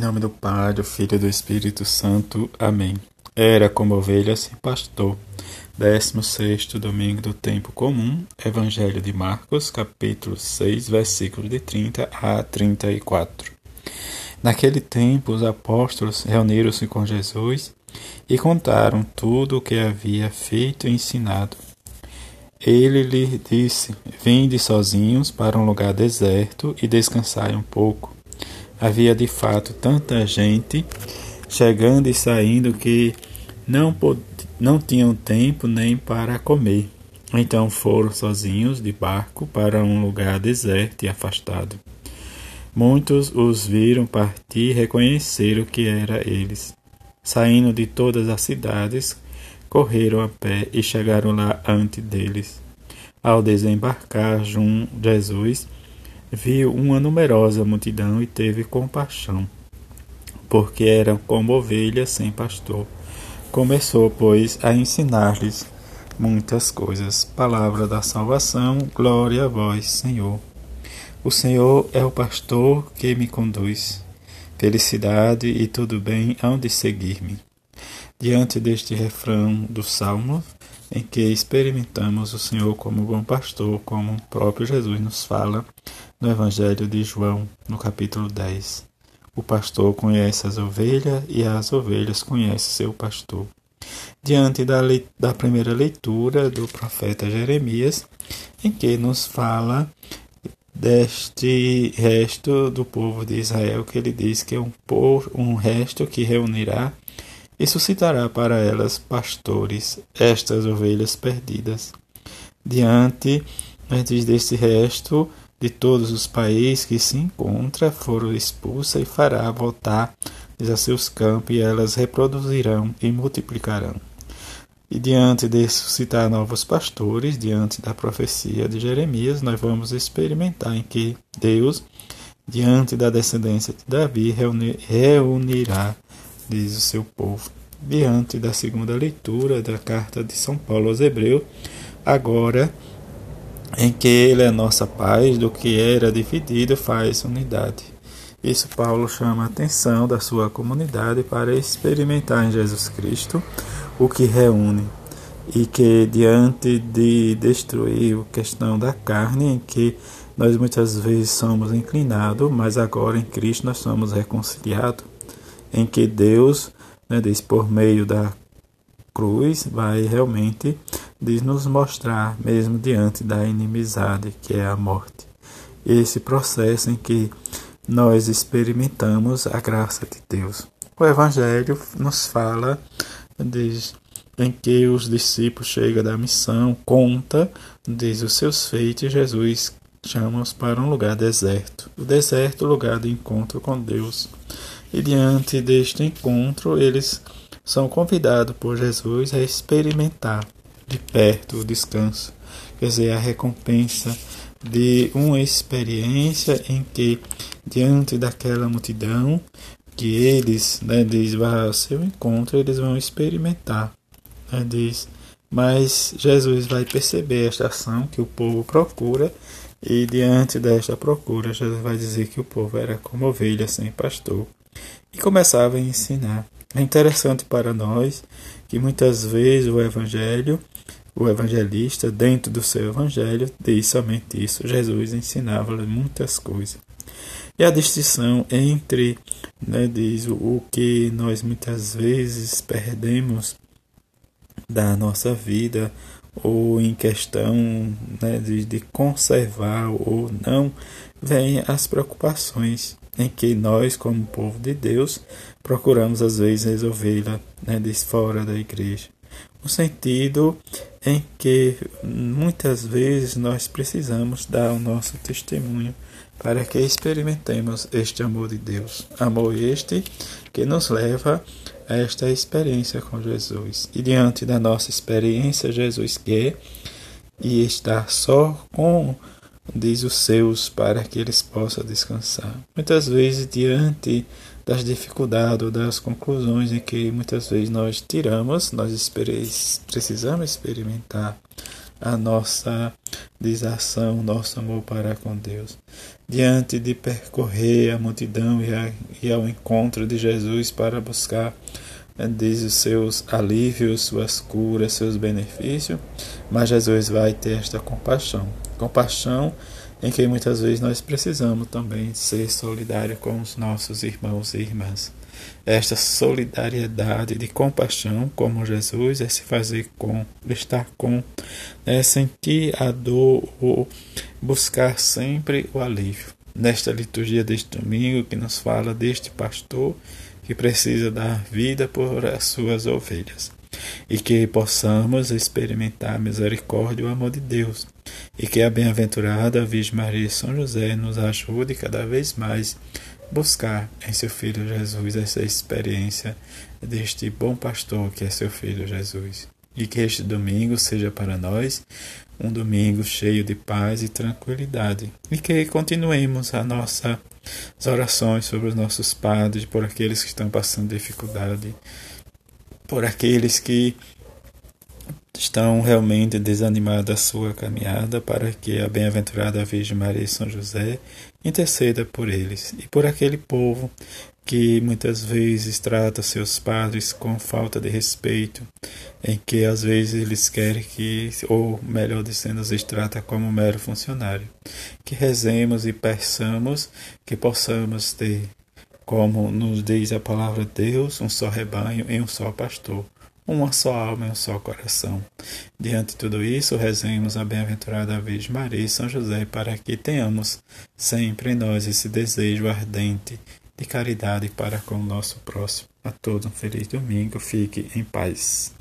Em nome do Pai, do Filho e do Espírito Santo. Amém. Era como ovelha sem pastor. 16 domingo do tempo comum. Evangelho de Marcos, capítulo 6, versículos de 30 a 34. Naquele tempo, os apóstolos reuniram-se com Jesus e contaram tudo o que havia feito e ensinado. Ele lhe disse: Vinde sozinhos para um lugar deserto e descansai um pouco. Havia de fato tanta gente chegando e saindo que não, não tinham tempo nem para comer. Então foram sozinhos de barco para um lugar deserto e afastado. Muitos os viram partir e reconheceram que era eles. Saindo de todas as cidades, correram a pé e chegaram lá ante deles. Ao desembarcar junto Jesus, viu uma numerosa multidão e teve compaixão, porque eram como ovelhas sem pastor. Começou, pois, a ensinar-lhes muitas coisas. Palavra da salvação, glória a vós, Senhor. O Senhor é o pastor que me conduz. Felicidade e tudo bem hão de seguir-me. Diante deste refrão do Salmo, em que experimentamos o Senhor como bom pastor, como o próprio Jesus nos fala no Evangelho de João, no capítulo 10. O pastor conhece as ovelhas e as ovelhas conhecem seu pastor. Diante da, da primeira leitura do profeta Jeremias, em que nos fala deste resto do povo de Israel, que ele diz que é um, um resto que reunirá e suscitará para elas pastores, estas ovelhas perdidas. Diante antes deste resto de todos os países que se encontra, foram expulsas e fará voltar a seus campos, e elas reproduzirão e multiplicarão. E diante de suscitar novos pastores, diante da profecia de Jeremias, nós vamos experimentar em que Deus, diante da descendência de Davi, reunirá diz o seu povo. Diante da segunda leitura da carta de São Paulo aos Hebreus, agora em que ele é nossa paz, do que era dividido faz unidade. Isso Paulo chama a atenção da sua comunidade para experimentar em Jesus Cristo o que reúne e que diante de destruir a questão da carne em que nós muitas vezes somos inclinados, mas agora em Cristo nós somos reconciliados em que Deus, né, diz, por meio da cruz, vai realmente diz, nos mostrar, mesmo diante da inimizade que é a morte. Esse processo em que nós experimentamos a graça de Deus. O Evangelho nos fala diz, em que os discípulos chegam da missão, conta, diz os seus feitos, e Jesus chama-os para um lugar deserto. O deserto, lugar de encontro com Deus. E diante deste encontro, eles são convidados por Jesus a experimentar de perto o descanso, quer dizer, a recompensa de uma experiência em que, diante daquela multidão, que eles, né, diz, ao seu encontro, eles vão experimentar, né, diz, mas Jesus vai perceber esta ação que o povo procura e diante desta procura, Jesus vai dizer que o povo era como ovelha sem pastor e começava a ensinar. É interessante para nós que muitas vezes o evangelho, o evangelista, dentro do seu evangelho, diz somente isso. Jesus ensinava muitas coisas. E a distinção entre, né, diz o que nós muitas vezes perdemos da nossa vida, ou em questão né, de, de conservar ou não, vem as preocupações em que nós, como povo de Deus, procuramos às vezes resolvê-la né, de fora da igreja. No sentido em que muitas vezes nós precisamos dar o nosso testemunho para que experimentemos este amor de Deus. Amor este que nos leva a esta experiência com Jesus. E diante da nossa experiência, Jesus quer e está só com diz os seus para que eles possam descansar. Muitas vezes, diante das dificuldades ou das conclusões em que muitas vezes nós tiramos, nós precisamos experimentar a nossa desação, nosso amor para com Deus. Diante de percorrer a multidão e, a, e ao encontro de Jesus para buscar eh, diz os seus alívios, suas curas, seus benefícios, mas Jesus vai ter esta compaixão. Compaixão em que muitas vezes nós precisamos também ser solidários com os nossos irmãos e irmãs. Esta solidariedade de compaixão, como Jesus, é se fazer com, estar com, é sentir a dor ou buscar sempre o alívio. Nesta liturgia deste domingo, que nos fala deste pastor que precisa dar vida por as suas ovelhas e que possamos experimentar a misericórdia e o amor de Deus, e que a bem-aventurada Virgem Maria e São José nos ajude cada vez mais buscar em seu Filho Jesus essa experiência deste bom pastor que é seu Filho Jesus. E que este domingo seja para nós um domingo cheio de paz e tranquilidade. E que continuemos a nossa as orações sobre os nossos padres, por aqueles que estão passando dificuldade, por aqueles que estão realmente desanimados da sua caminhada, para que a bem-aventurada Virgem Maria e São José interceda por eles e por aquele povo que muitas vezes trata seus padres com falta de respeito, em que às vezes eles querem que, ou melhor dizendo, os trata como mero funcionário. Que rezemos e peçamos que possamos ter como nos diz a palavra de Deus, um só rebanho e um só pastor, uma só alma e um só coração. Diante de tudo isso, rezemos a bem-aventurada Virgem Maria e São José para que tenhamos sempre em nós esse desejo ardente de caridade para com o nosso próximo. A todos um feliz domingo, fique em paz.